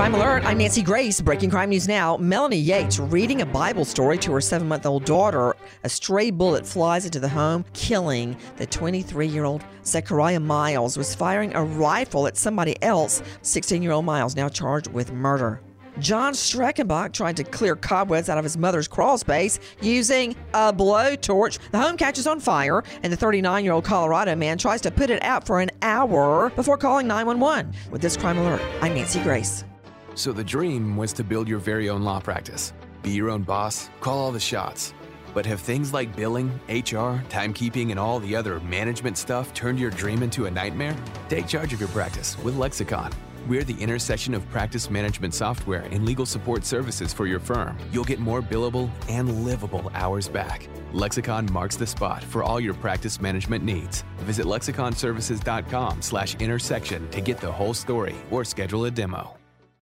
Crime Alert, I'm Nancy Grace. Breaking crime news now. Melanie Yates reading a Bible story to her seven month old daughter. A stray bullet flies into the home, killing the 23 year old. Zechariah Miles was firing a rifle at somebody else. 16 year old Miles now charged with murder. John Streckenbach tried to clear cobwebs out of his mother's crawl space using a blowtorch. The home catches on fire, and the 39 year old Colorado man tries to put it out for an hour before calling 911. With this crime alert, I'm Nancy Grace. So the dream was to build your very own law practice, be your own boss, call all the shots. But have things like billing, HR, timekeeping, and all the other management stuff turned your dream into a nightmare? Take charge of your practice with Lexicon. We're the intersection of practice management software and legal support services for your firm. You'll get more billable and livable hours back. Lexicon marks the spot for all your practice management needs. Visit lexiconservices.com slash intersection to get the whole story or schedule a demo.